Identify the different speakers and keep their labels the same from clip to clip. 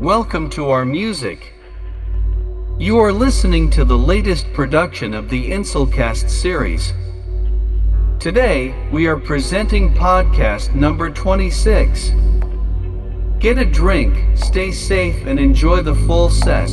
Speaker 1: Welcome to our music. You are listening to the latest production of the InselCast series. Today, we are presenting podcast number 26. Get a drink, stay safe, and enjoy the full set.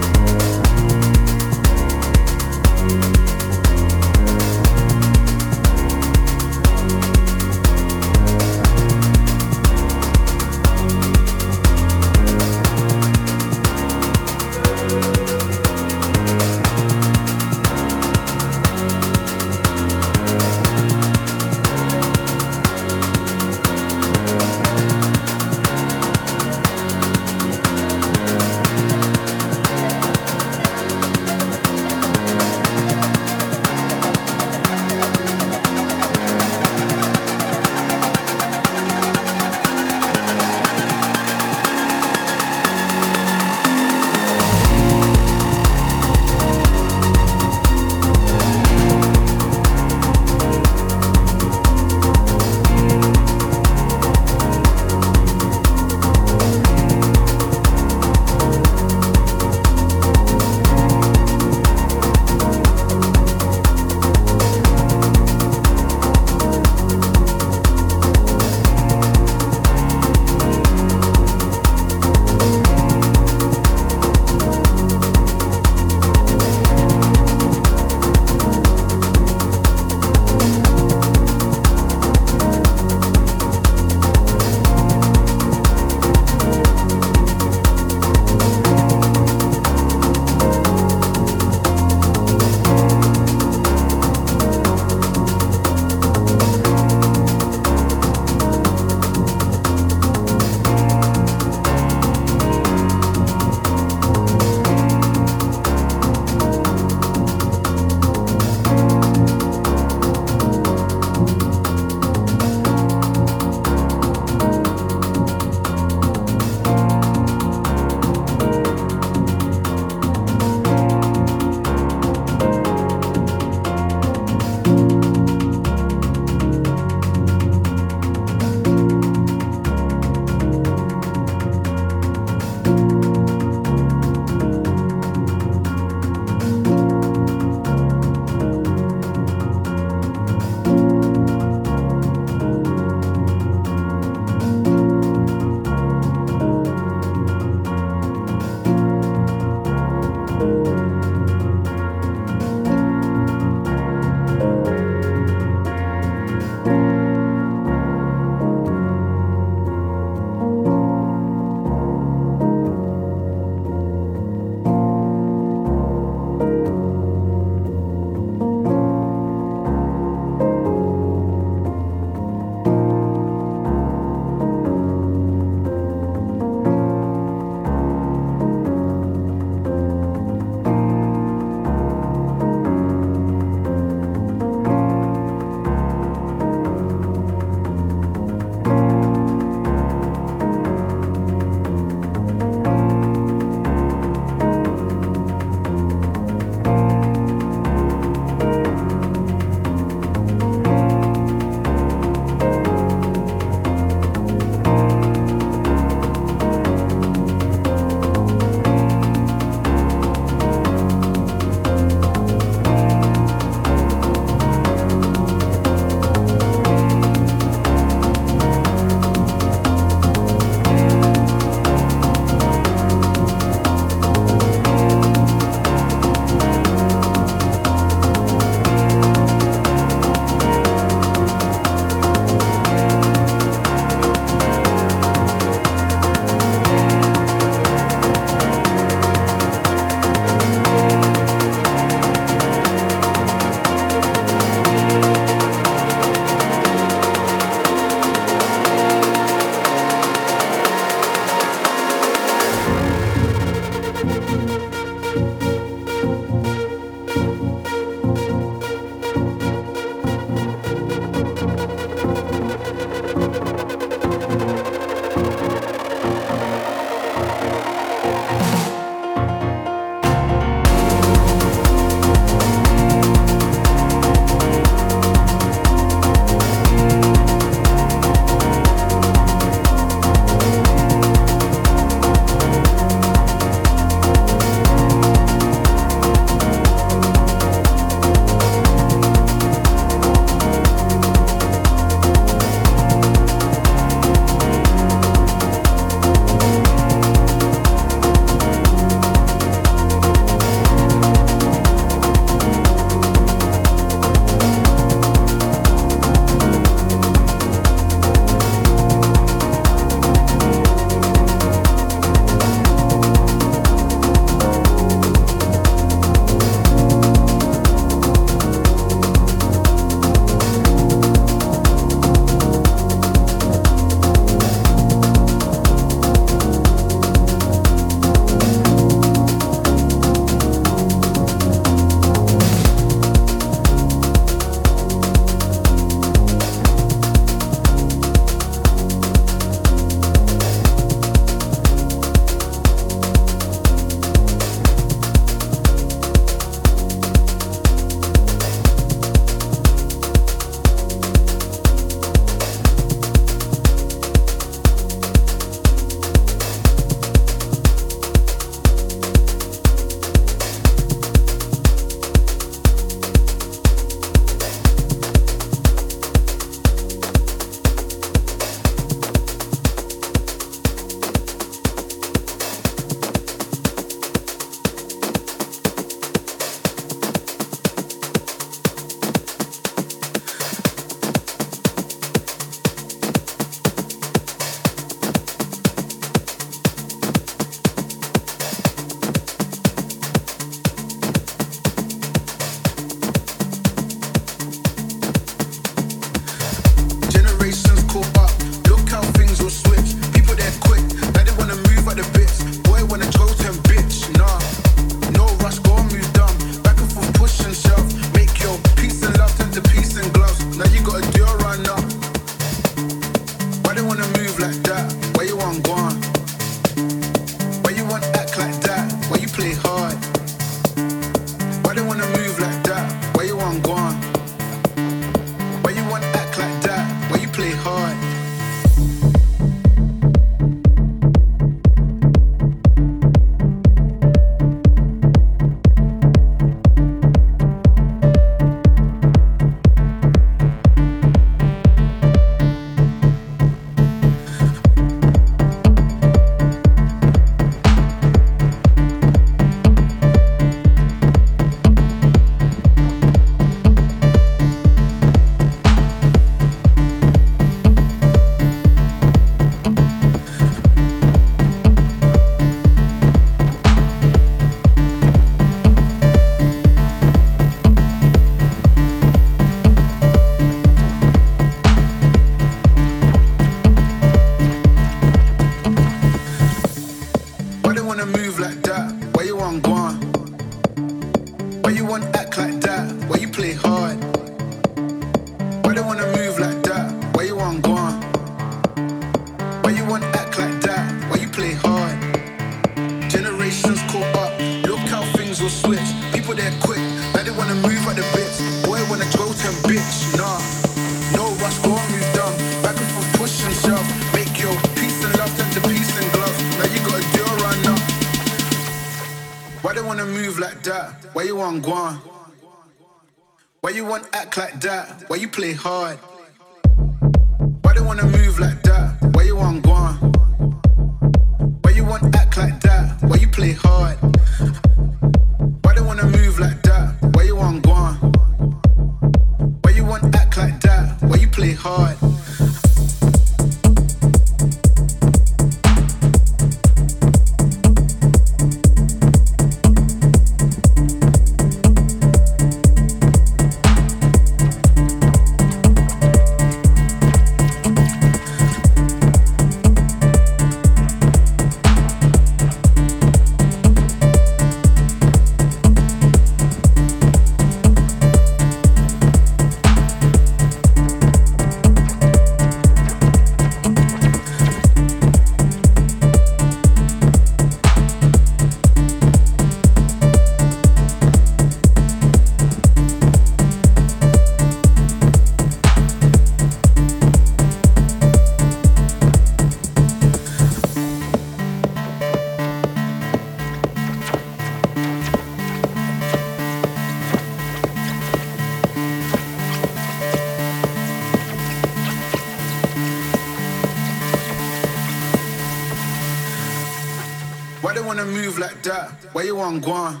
Speaker 2: move like that? Why you want guan?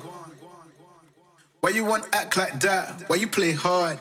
Speaker 2: Why you want act like that? Why you play hard?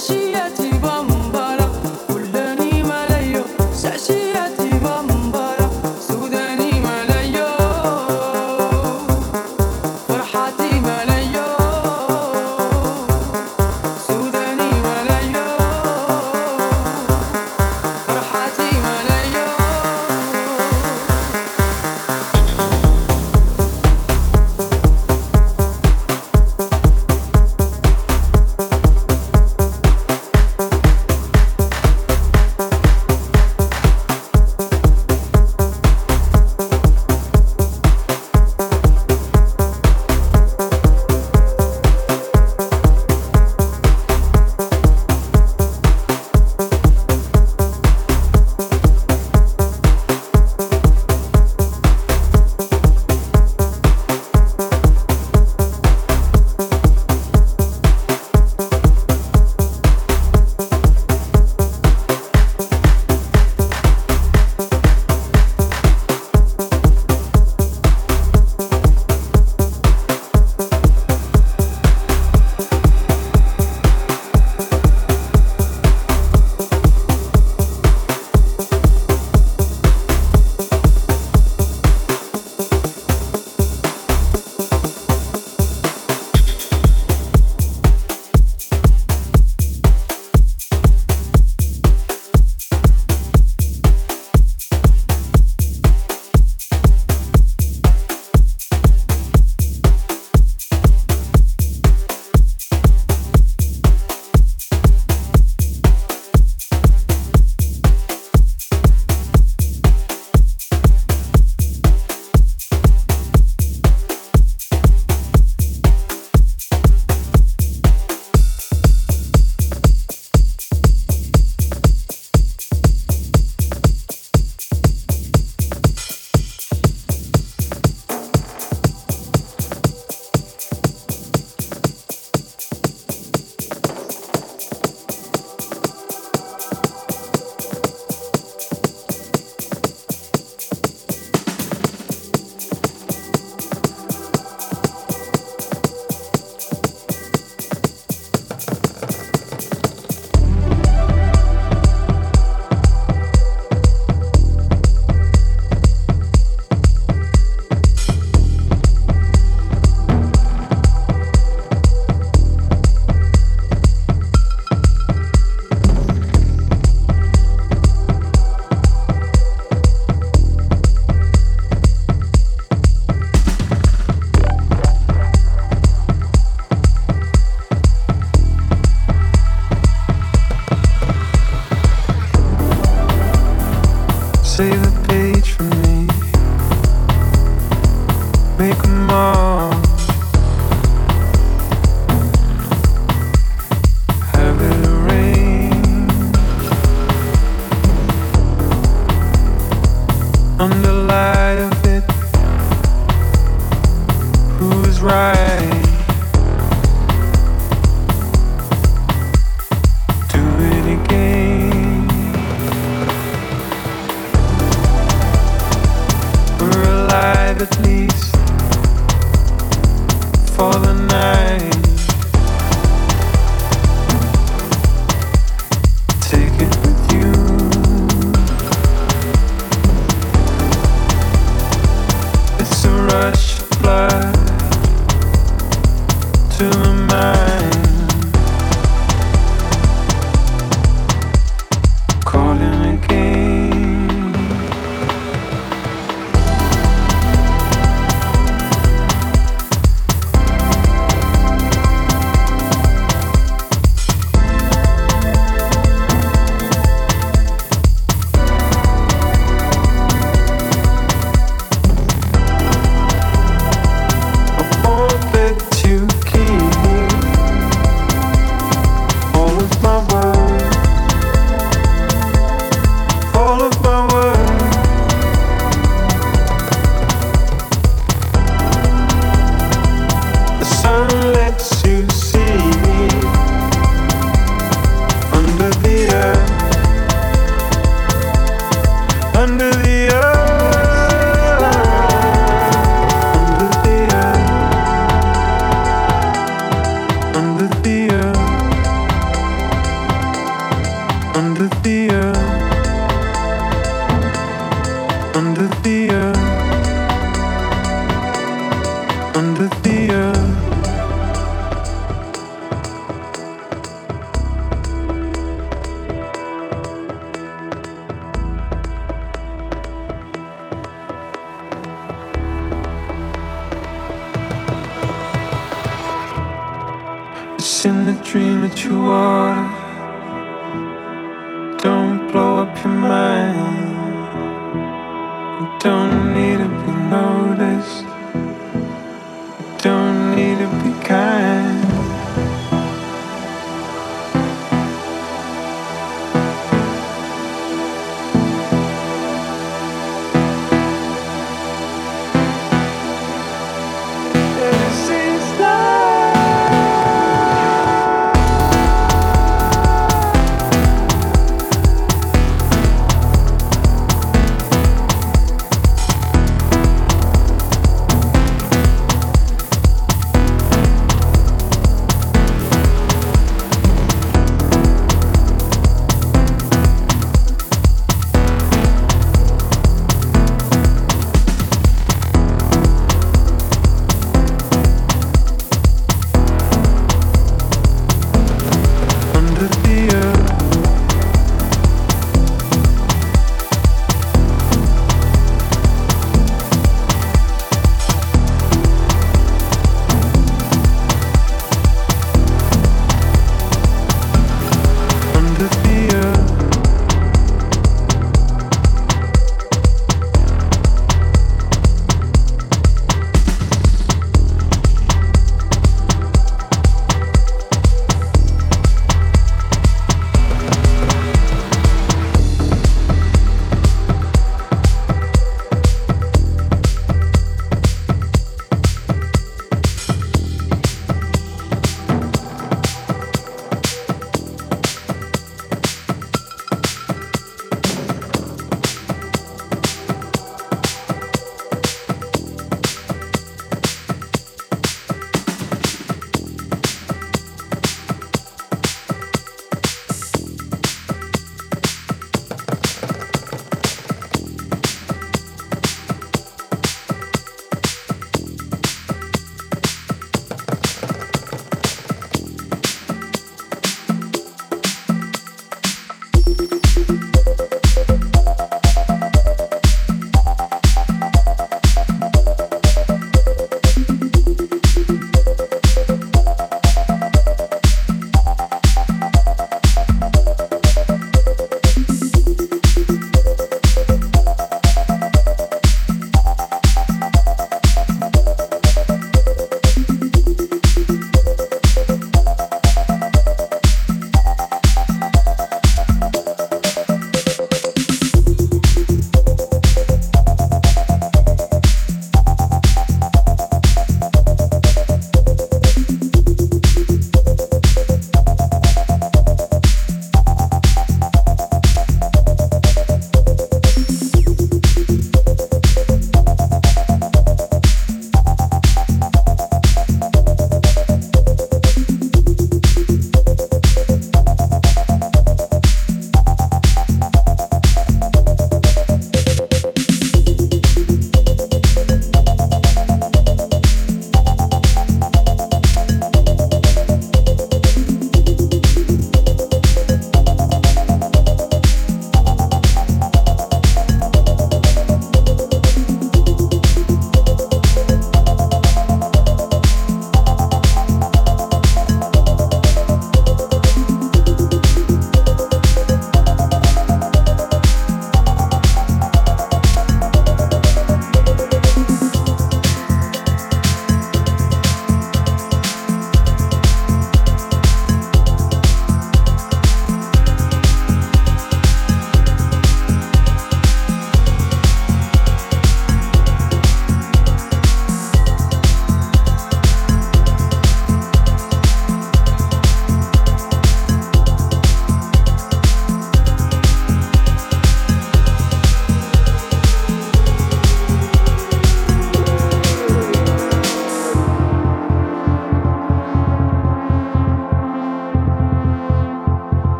Speaker 2: She had to